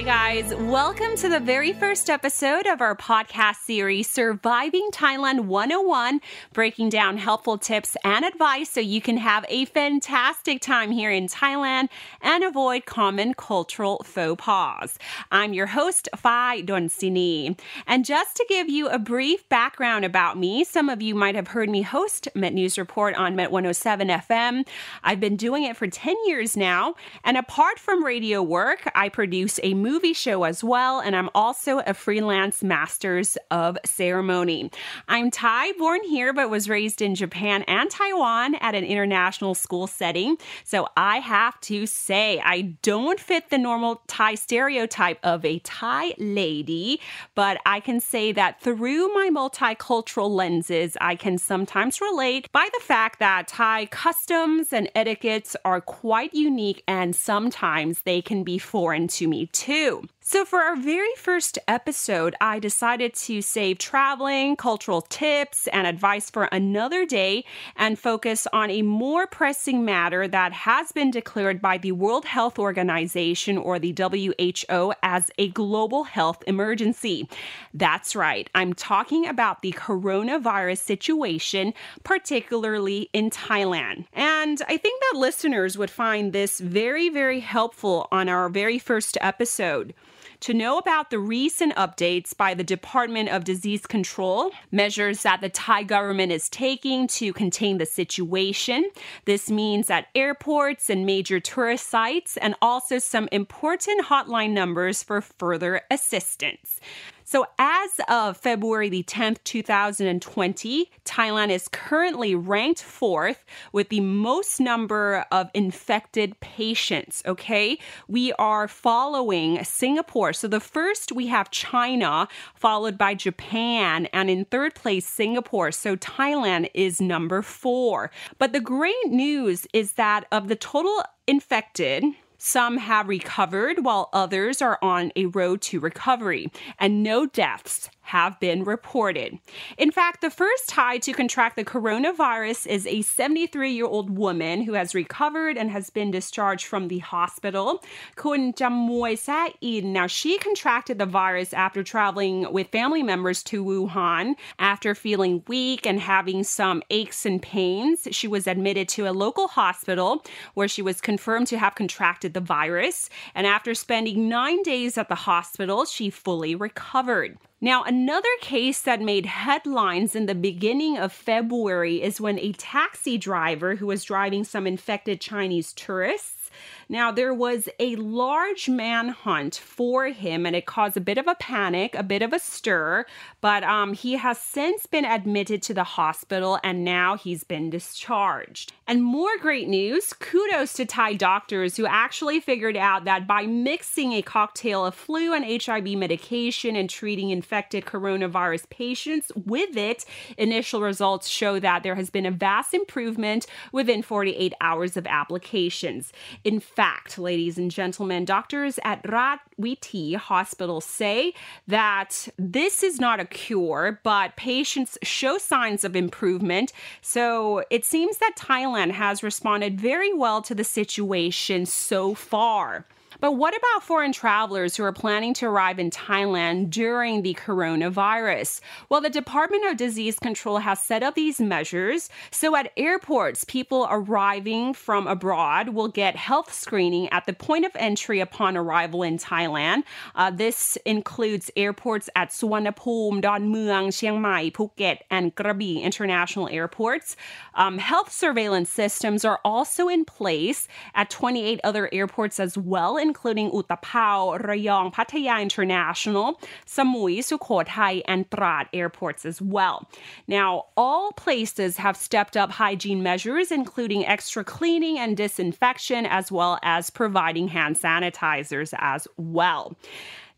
Hi, guys. Welcome to the very first episode of our podcast series, Surviving Thailand 101, breaking down helpful tips and advice so you can have a fantastic time here in Thailand and avoid common cultural faux pas. I'm your host, Fai Donsini. And just to give you a brief background about me, some of you might have heard me host Met News Report on Met 107 FM. I've been doing it for 10 years now. And apart from radio work, I produce a movie show as well, and I'm also a freelance master's of ceremony. I'm Thai, born here, but was raised in Japan and Taiwan at an international school setting. So I have to say, I don't fit the normal Thai stereotype of a Thai lady, but I can say that through my multicultural lenses, I can sometimes relate by the fact that Thai customs and etiquettes are quite unique and sometimes they can be foreign to me too too. So, for our very first episode, I decided to save traveling, cultural tips, and advice for another day and focus on a more pressing matter that has been declared by the World Health Organization or the WHO as a global health emergency. That's right, I'm talking about the coronavirus situation, particularly in Thailand. And I think that listeners would find this very, very helpful on our very first episode to know about the recent updates by the Department of Disease Control, measures that the Thai government is taking to contain the situation. This means at airports and major tourist sites, and also some important hotline numbers for further assistance. So, as of February the 10th, 2020, Thailand is currently ranked fourth with the most number of infected patients. Okay. We are following Singapore. So, the first we have China, followed by Japan, and in third place, Singapore. So, Thailand is number four. But the great news is that of the total infected, some have recovered while others are on a road to recovery, and no deaths have been reported. In fact, the first Thai to contract the coronavirus is a 73 year old woman who has recovered and has been discharged from the hospital. Kun In. Now, she contracted the virus after traveling with family members to Wuhan. After feeling weak and having some aches and pains, she was admitted to a local hospital where she was confirmed to have contracted the virus. And after spending nine days at the hospital, she fully recovered. Now, another case that made headlines in the beginning of February is when a taxi driver who was driving some infected Chinese tourists now, there was a large manhunt for him, and it caused a bit of a panic, a bit of a stir, but um, he has since been admitted to the hospital and now he's been discharged. And more great news kudos to Thai doctors who actually figured out that by mixing a cocktail of flu and HIV medication and treating infected coronavirus patients with it, initial results show that there has been a vast improvement within 48 hours of applications. In fact, ladies and gentlemen, doctors at Rajavithi Hospital say that this is not a cure, but patients show signs of improvement. So it seems that Thailand has responded very well to the situation so far. But what about foreign travelers who are planning to arrive in Thailand during the coronavirus? Well, the Department of Disease Control has set up these measures. So at airports, people arriving from abroad will get health screening at the point of entry upon arrival in Thailand. Uh, this includes airports at Suvarnabhumi, Don Mueang, Chiang Mai, Phuket, and Krabi international airports. Um, health surveillance systems are also in place at 28 other airports as well including Utapao, Rayong, Pattaya International, Samui, Sukhothai, and Trat airports as well. Now, all places have stepped up hygiene measures, including extra cleaning and disinfection, as well as providing hand sanitizers as well.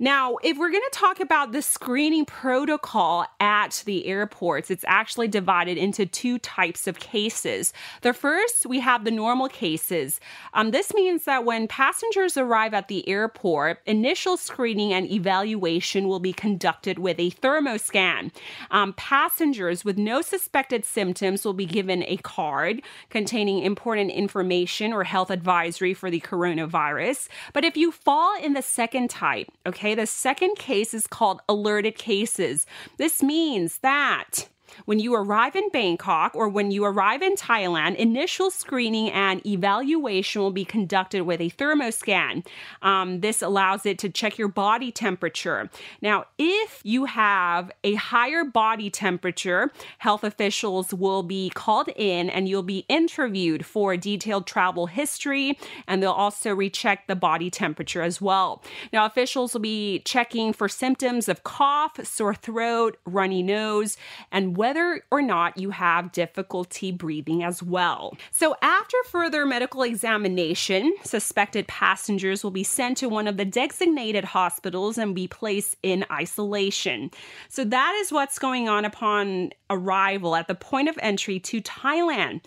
Now, if we're going to talk about the screening protocol at the airports, it's actually divided into two types of cases. The first, we have the normal cases. Um, this means that when passengers arrive at the airport, initial screening and evaluation will be conducted with a thermoscan. Um, passengers with no suspected symptoms will be given a card containing important information or health advisory for the coronavirus. But if you fall in the second type, okay, Okay, the second case is called alerted cases. This means that when you arrive in Bangkok or when you arrive in Thailand, initial screening and evaluation will be conducted with a thermoscan. Um, this allows it to check your body temperature. Now, if you have a higher body temperature, health officials will be called in and you'll be interviewed for detailed travel history, and they'll also recheck the body temperature as well. Now, officials will be checking for symptoms of cough, sore throat, runny nose, and whether or not you have difficulty breathing as well. So, after further medical examination, suspected passengers will be sent to one of the designated hospitals and be placed in isolation. So, that is what's going on upon arrival at the point of entry to Thailand.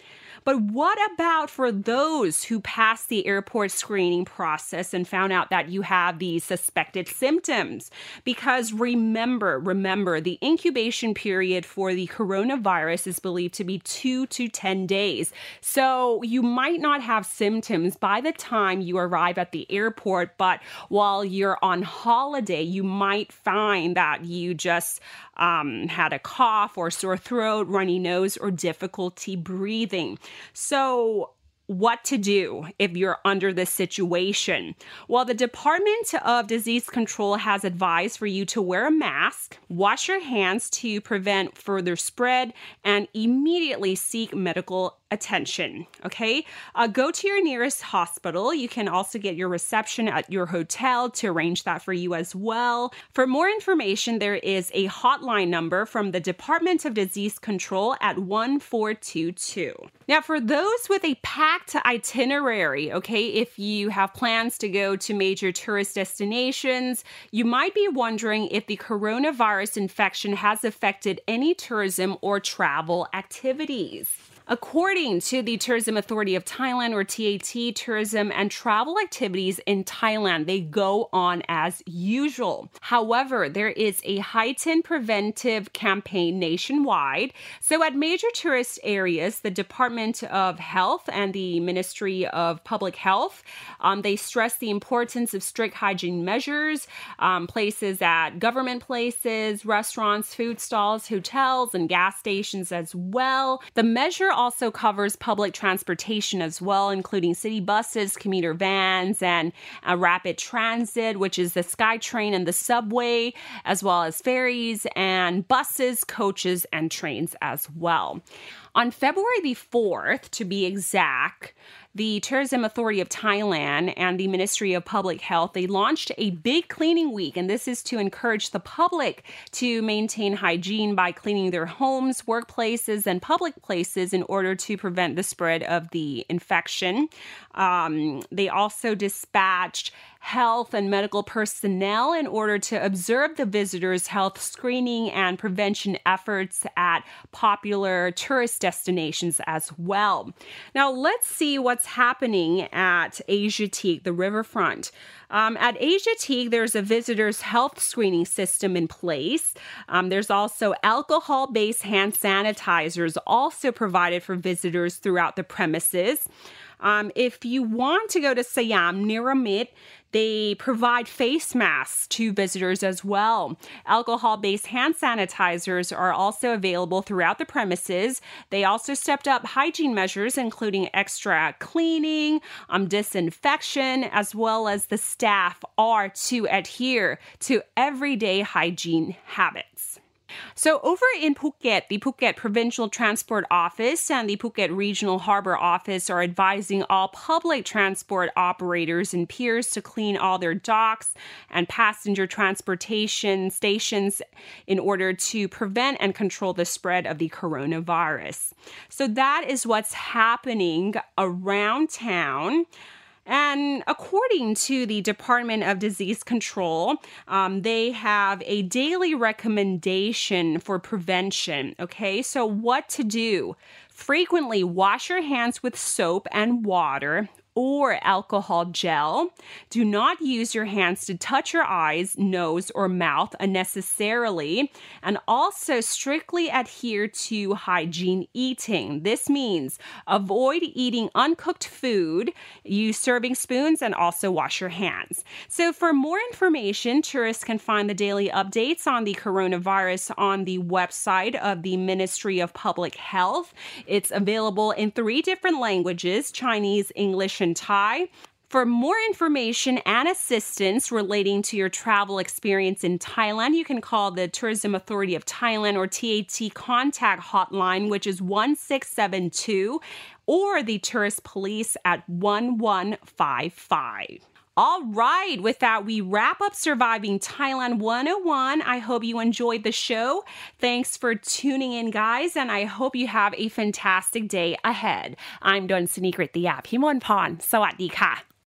But what about for those who passed the airport screening process and found out that you have these suspected symptoms? Because remember, remember, the incubation period for the coronavirus is believed to be two to 10 days. So you might not have symptoms by the time you arrive at the airport, but while you're on holiday, you might find that you just um, had a cough or sore throat, runny nose, or difficulty breathing. So, what to do if you're under this situation. Well, the Department of Disease Control has advised for you to wear a mask, wash your hands to prevent further spread, and immediately seek medical attention. Okay, uh, go to your nearest hospital. You can also get your reception at your hotel to arrange that for you as well. For more information, there is a hotline number from the Department of Disease Control at 1422. Now, for those with a packed itinerary, okay, if you have plans to go to major tourist destinations, you might be wondering if the coronavirus infection has affected any tourism or travel activities. According to the Tourism Authority of Thailand or TAT, tourism and travel activities in Thailand, they go on as usual. However, there is a heightened preventive campaign nationwide. So at major tourist areas, the Department of Health and the Ministry of Public Health, um, they stress the importance of strict hygiene measures. Um, places at government places, restaurants, food stalls, hotels, and gas stations as well. The measure also covers public transportation as well, including city buses, commuter vans, and uh, rapid transit, which is the SkyTrain and the subway, as well as ferries and buses, coaches, and trains as well. On February the 4th, to be exact, the Tourism Authority of Thailand and the Ministry of Public Health, they launched a big cleaning week, and this is to encourage the public to maintain hygiene by cleaning their homes, workplaces, and public places in order to prevent the spread of the infection. Um, they also dispatched health and medical personnel in order to observe the visitors' health screening and prevention efforts at popular tourist destinations as well. Now, let's see what's happening at Asiatique, the riverfront. Um, at Asiatique, there's a visitor's health screening system in place. Um, there's also alcohol based hand sanitizers also provided for visitors throughout the premises. Um, if you want to go to Siam Niramit, they provide face masks to visitors as well. Alcohol based hand sanitizers are also available throughout the premises. They also stepped up hygiene measures, including extra cleaning, um, disinfection, as well as the staff are to adhere to everyday hygiene habits. So, over in Phuket, the Phuket Provincial Transport Office and the Phuket Regional Harbor Office are advising all public transport operators and piers to clean all their docks and passenger transportation stations in order to prevent and control the spread of the coronavirus. So, that is what's happening around town. And according to the Department of Disease Control, um, they have a daily recommendation for prevention. Okay, so what to do? Frequently wash your hands with soap and water or alcohol gel. Do not use your hands to touch your eyes, nose, or mouth unnecessarily. And also strictly adhere to hygiene eating. This means avoid eating uncooked food, use serving spoons, and also wash your hands. So, for more information, tourists can find the daily updates on the coronavirus on the website of the Ministry of Public Health. It's available in three different languages Chinese, English, and Thai. For more information and assistance relating to your travel experience in Thailand, you can call the Tourism Authority of Thailand or TAT contact hotline, which is 1672, or the Tourist Police at 1155. All right, with that, we wrap up Surviving Thailand 101. I hope you enjoyed the show. Thanks for tuning in, guys, and I hope you have a fantastic day ahead. I'm Don Sunikrit, the app. Himon Pon. Sawadee ka.